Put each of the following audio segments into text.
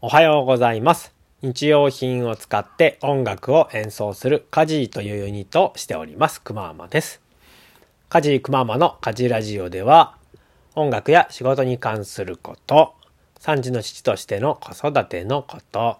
おはようございます。日用品を使って音楽を演奏するカジーというユニットをしております。くまーまです。カジーくまーまのカジラジオでは音楽や仕事に関すること、3児の父としての子育てのこと、あ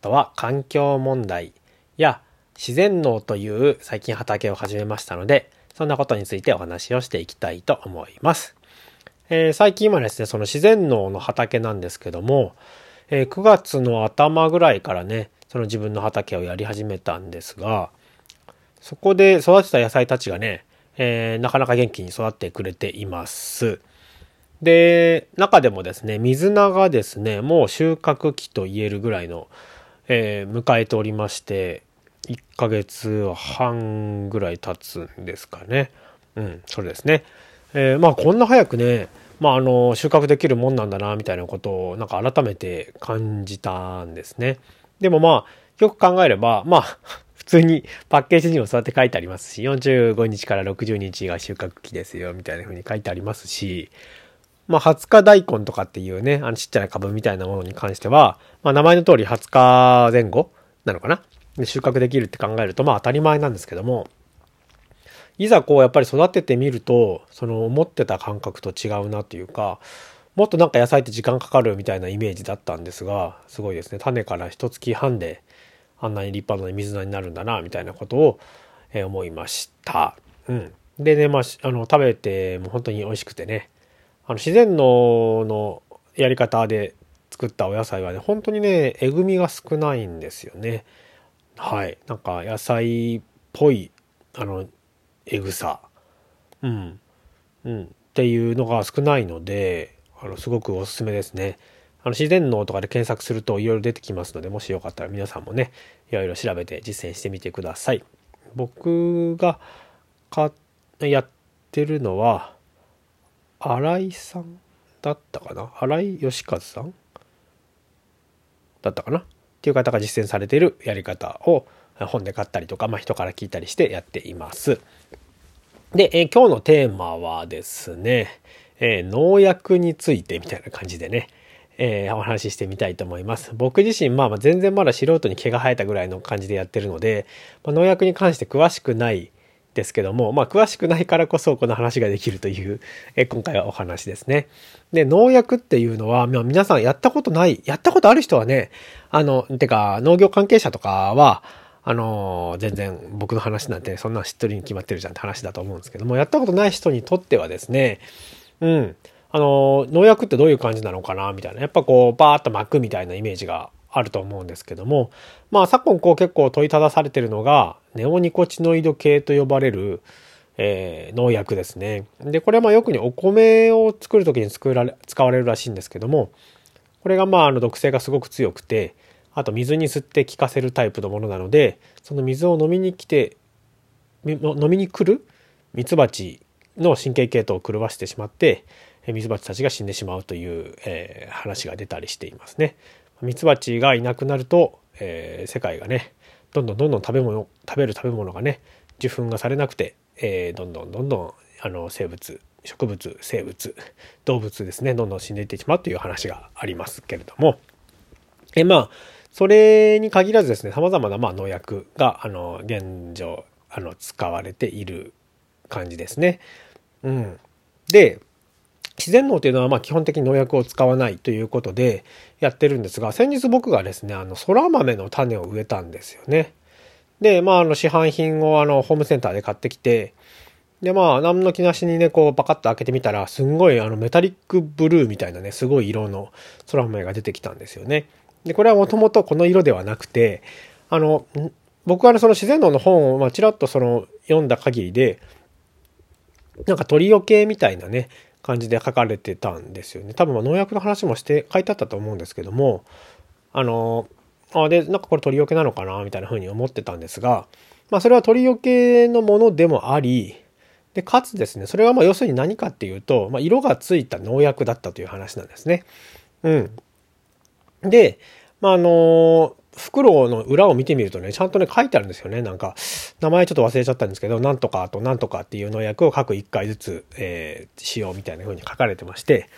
とは環境問題や自然農という最近畑を始めましたので、そんなことについてお話をしていきたいと思います。えー最近はですね、その自然農の畑なんですけども、えー9月の頭ぐらいからね、その自分の畑をやり始めたんですが、そこで育てた野菜たちがね、えーなかなか元気に育ってくれています。で、中でもですね、水菜がですね、もう収穫期と言えるぐらいの、えー迎えておりまして、1ヶ月半ぐらい経つんですかね。うん、それですね。えーまあこんな早くね、まああの、収穫できるもんなんだな、みたいなことをなんか改めて感じたんですね。でもまあ、よく考えれば、まあ、普通にパッケージにもそうやって書いてありますし、45日から60日が収穫期ですよ、みたいな風に書いてありますし、まあ、20日大根とかっていうね、あのちっちゃな株みたいなものに関しては、まあ、名前の通り20日前後なのかな？で収穫できるって考えると、まあ当たり前なんですけども、いざこうやっぱり育ててみると、その思ってた感覚と違うなというか、もっとなんか野菜って時間かかるみたいなイメージだったんですが、すごいですね。種から一月半であんなに立派な水菜になるんだな、みたいなことを、え思いました。うん。でね、まあ、あの、食べても本当に美味しくてね、あの、自然農のやり方で作ったお野菜はね、本当にね、えぐみが少ないんですよね。はい。なんか野菜っぽい、あの、えぐさ。うん。うん。っていうのが少ないので、あの、すごくおすすめですね。あの、自然農とかで検索するといろいろ出てきますので、もしよかったら皆さんもね、いろいろ調べて実践してみてください。僕がかやってるのは、新井さんだったかな？新井義和さんだったかな？っていう方が実践されているやり方を本で買ったりとか、まあ、人から聞いたりしてやっています。で、えー今日のテーマはですね、えー農薬についてみたいな感じでね、えーお話ししてみたいと思います。僕自身、まあまあ全然まだ素人に毛が生えたぐらいの感じでやってるので、まあ、農薬に関して詳しくないですけども、まあ詳しくないからこそこの話ができるという、えー今回はお話ですね。で、農薬っていうのは、まあ皆さんやったことない、やったことある人はね、あの、てか農業関係者とかは、あの全然僕の話なんてそんなん知っとるに決まってるじゃんって話だと思うんですけども、やったことない人にとってはですね、うん、あの農薬ってどういう感じなのかなみたいな、やっぱこう、バーッと巻くみたいなイメージがあると思うんですけども、まあ昨今こう結構問いただされてるのが、ネオニコチノイド系と呼ばれる、えー農薬ですね。で、これはまあよくにお米を作るときに作られ、使われるらしいんですけども、これがまああの毒性がすごく強くて、あと水に吸って効かせるタイプのものなので、その水を飲みに来て、飲みに来るミツバチの神経系統を狂わしてしまって、ミツバチたちが死んでしまうという、えー話が出たりしていますね。ミツバチがいなくなると、えー世界がね、どんどんどんどん食べ物、食べる食べ物がね、受粉がされなくて、えーどんどんどんどんあの生物、植物、生物、動物ですね、どんどん死んでいってしまうという話がありますけれども、えまあそれに限らずですね様々なまあ農薬があの現状あの使われている感じですね。うん、で自然農というのはまあ基本的に農薬を使わないということでやってるんですが先日僕がですねあのそら豆の種を植えたんですよね。でまああの市販品をあのホームセンターで買ってきてでまあ何の気なしにねこうパカッと開けてみたらすんごいあのメタリックブルーみたいなねすごい色のそら豆が出てきたんですよね。でこれはもともとこの色ではなくてあの僕はその自然農の本をまあちらっとその読んだ限りでなんか鳥よけみたいなね感じで書かれてたんですよね多分ま農薬の話もして書いてあったと思うんですけどもあのあでなんかこれ鳥よけなのかなみたいな風に思ってたんですがまあそれは鳥よけのものでもありでかつですねそれはまあ要するに何かっていうと、まあ、色がついた農薬だったという話なんですね。うん、で、まあ、あの袋の裏を見てみるとね、ちゃんとね、書いてあるんですよね。なんか、名前ちょっと忘れちゃったんですけど、なんとかとなんとかっていう農薬を各1回ずつ、えー使用みたいな風に書かれてまして、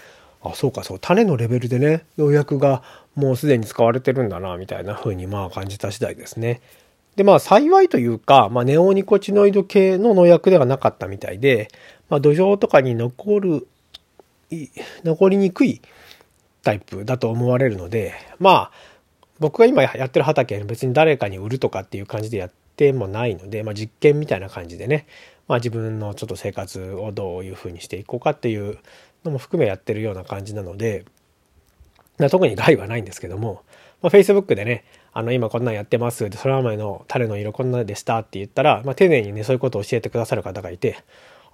あ、そうか、そう、種のレベルでね、農薬がもうすでに使われてるんだな、みたいな風にまあ感じた次第ですね。で、まあ幸いというか、まあネオニコチノイド系の農薬ではなかったみたいで、まあ土壌とかに残る、残りにくいタイプだと思われるので、まあ、僕が今やってる畑別に誰かに売るとかっていう感じでやってもないので、まあ実験みたいな感じでね、まあ自分のちょっと生活をどういうふうにしていこうかっていうのも含めやってるような感じなので、特に害はないんですけども、まあ、Facebook でね、あの、今こんなんやってます。で、空豆の種の色こんなでしたって言ったら、まあ、丁寧にね、そういうことを教えてくださる方がいて、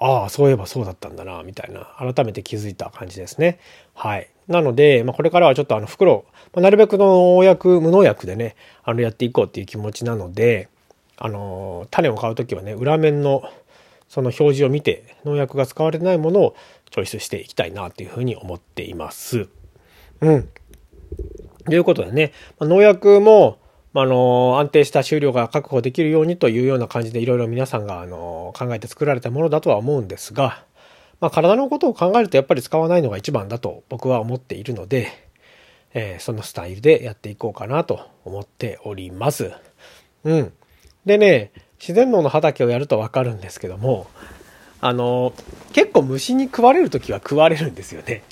ああ、そういえばそうだったんだな、みたいな、改めて気づいた感じですね。はい。なので、まあ、これからはちょっとあの、袋、まあ、なるべく農薬、無農薬でね、あの、やっていこうっていう気持ちなので、あの、種を買うときはね、裏面の、その表示を見て、農薬が使われてないものをチョイスしていきたいなっていうふうに思っています。うん。ということでね、ま農薬も、あの、安定した収量が確保できるようにというような感じでいろいろ皆さんが、あの、考えて作られたものだとは思うんですが、まあ、体のことを考えるとやっぱり使わないのが一番だと僕は思っているので、えー、そのスタイルでやっていこうかなと思っております。うん。でね、自然農の畑をやるとわかるんですけども、あの、結構虫に食われる時は食われるんですよね。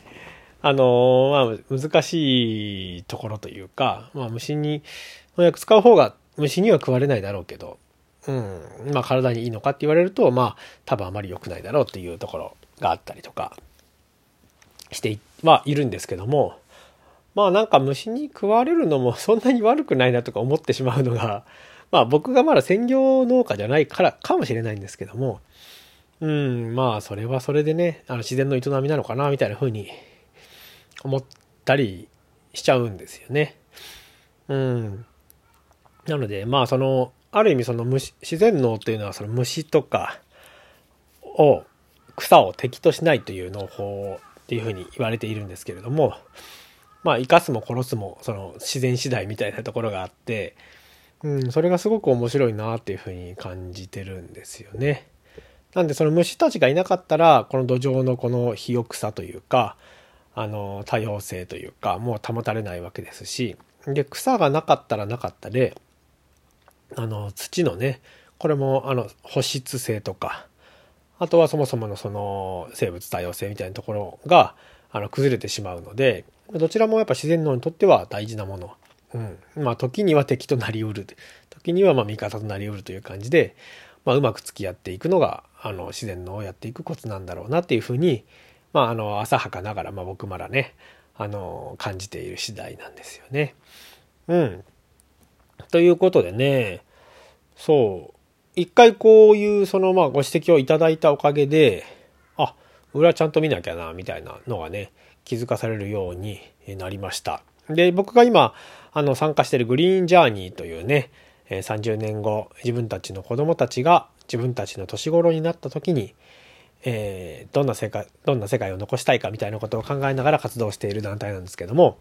あの、まあ、難しいところというか、まあ、虫に、農薬使う方が虫には食われないだろうけど、うん、まあ、体にいいのかって言われると、まあ、多分あまり良くないだろうっていうところがあったりとかしてはいるんですけども、まあなんか虫に食われるのも そんなに悪くないなとか思ってしまうのが、まあ僕がまだ専業農家じゃないからかもしれないんですけども、うん、まあそれはそれでね、あの自然の営みなのかなみたいな風に思ったりしちゃうんですよね。うん。なので、まあその、ある意味その虫、自然農というのはその虫とかを、草を敵としないという農法っていうふうに言われているんですけれども、まあ生かすも殺すもその自然次第みたいなところがあって、うん、それがすごく面白いなっていうふうに感じてるんですよね。なんでその虫たちがいなかったら、この土壌のこの肥沃さというか、あの、多様性というか、もう保たれないわけですし、で、草がなかったらなかったで、あの、土のね、これも、あの、保湿性とか、あとはそもそものその生物多様性みたいなところが、あの、崩れてしまうので、どちらもやっぱ自然農にとっては大事なもの。うん。まあ、時には敵となりうる。時にはま味方となりうるという感じで、まあ、うまく付き合っていくのが、あの、自然農をやっていくコツなんだろうなっていうふうに、まあ、あの、浅はかながら、まあ、僕まだね、あの、感じている次第なんですよね。うん。ということでね、そう、一回こういう、その、まあ、ご指摘をいただいたおかげで、あ、裏ちゃんと見なきゃな、みたいなのがね、気づかされるようになりました。で、僕が今、あの、参加しているグリーンジャーニーというね、30年後、自分たちの子供たちが自分たちの年頃になった時に、えー、どんな世界、どんな世界を残したいかみたいなことを考えながら活動している団体なんですけども、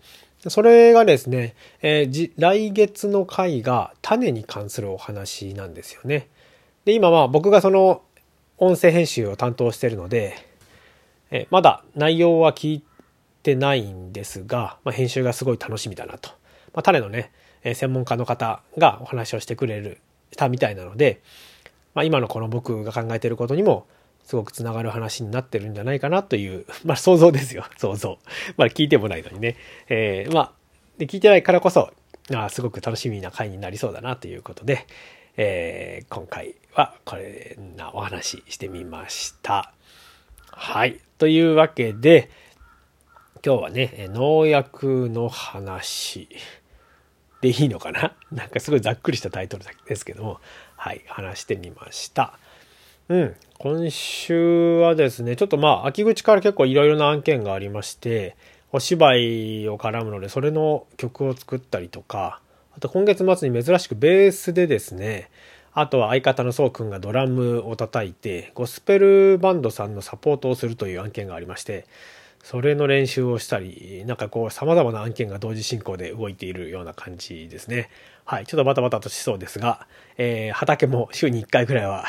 それがですね、えー、来月の回が種に関するお話なんですよね。で、今まあ僕がその音声編集を担当しているので、えー、まだ内容は聞いてないんですが、まあ、編集がすごい楽しみだなと。まあ、種のね、え専門家の方がお話をしてくれる、たみたいなので、まあ、今のこの僕が考えていることにもすごくつながる話になってるんじゃないかなという、まあ想像ですよ、想像。まあ聞いてもないのにね。えー、まあ、で、聞いてないからこそ、あすごく楽しみな回になりそうだなということで、えー、今回はこれなお話ししてみました。はい。というわけで、今日はね、農薬の話でいいのかな？なんかすごいざっくりしたタイトルですけども、はい、話してみました。うん。今週はですね、ちょっとまあ、秋口から結構いろいろな案件がありまして、お芝居を絡むので、それの曲を作ったりとか、あと今月末に珍しくベースでですね、あとは相方のそうくんがドラムを叩いて、ゴスペルバンドさんのサポートをするという案件がありまして、それの練習をしたり、なんかこう様々な案件が同時進行で動いているような感じですね。はい、ちょっとバタバタとしそうですが、えー、畑も週に1回ぐらいは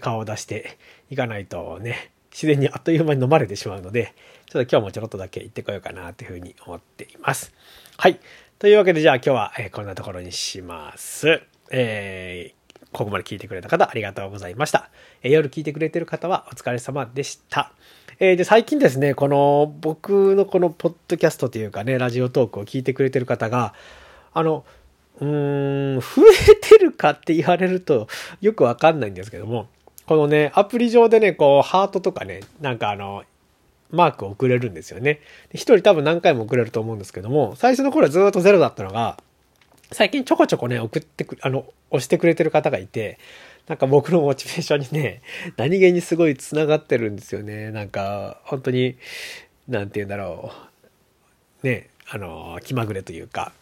顔を出していかないとね、自然にあっという間に飲まれてしまうので、ちょっと今日もちょろっとだけ行ってこようかなというふうに思っています。はい。というわけでじゃあ今日は、こんなところにします。えー、ここまで聞いてくれた方ありがとうございました。夜聞いてくれてる方はお疲れ様でした。えー、で、最近ですね、この僕のこのポッドキャストというかね、ラジオトークを聞いてくれてる方が、あの、うーん、増えてるかって言われるとよくわかんないんですけども、このね、アプリ上でね、こう、ハートとかね、なんかあの、マークを送れるんですよね。一人多分何回も送れると思うんですけども、最初の頃はずっとゼロだったのが、最近ちょこちょこね、送ってく、あの、押してくれてる方がいて、なんか僕のモチベーションにね、何気にすごい繋がってるんですよね。なんか、本当に、なんて言うんだろう。ね、あの、気まぐれというか、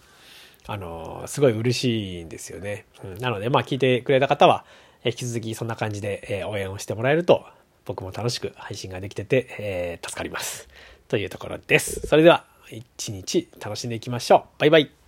あの、すごい嬉しいんですよね。うん、なので、まあ聞いてくれた方は、引き続きそんな感じで、え応援をしてもらえると、僕も楽しく配信ができてて、えー、助かります。というところです。それでは、一日楽しんでいきましょう。バイバイ。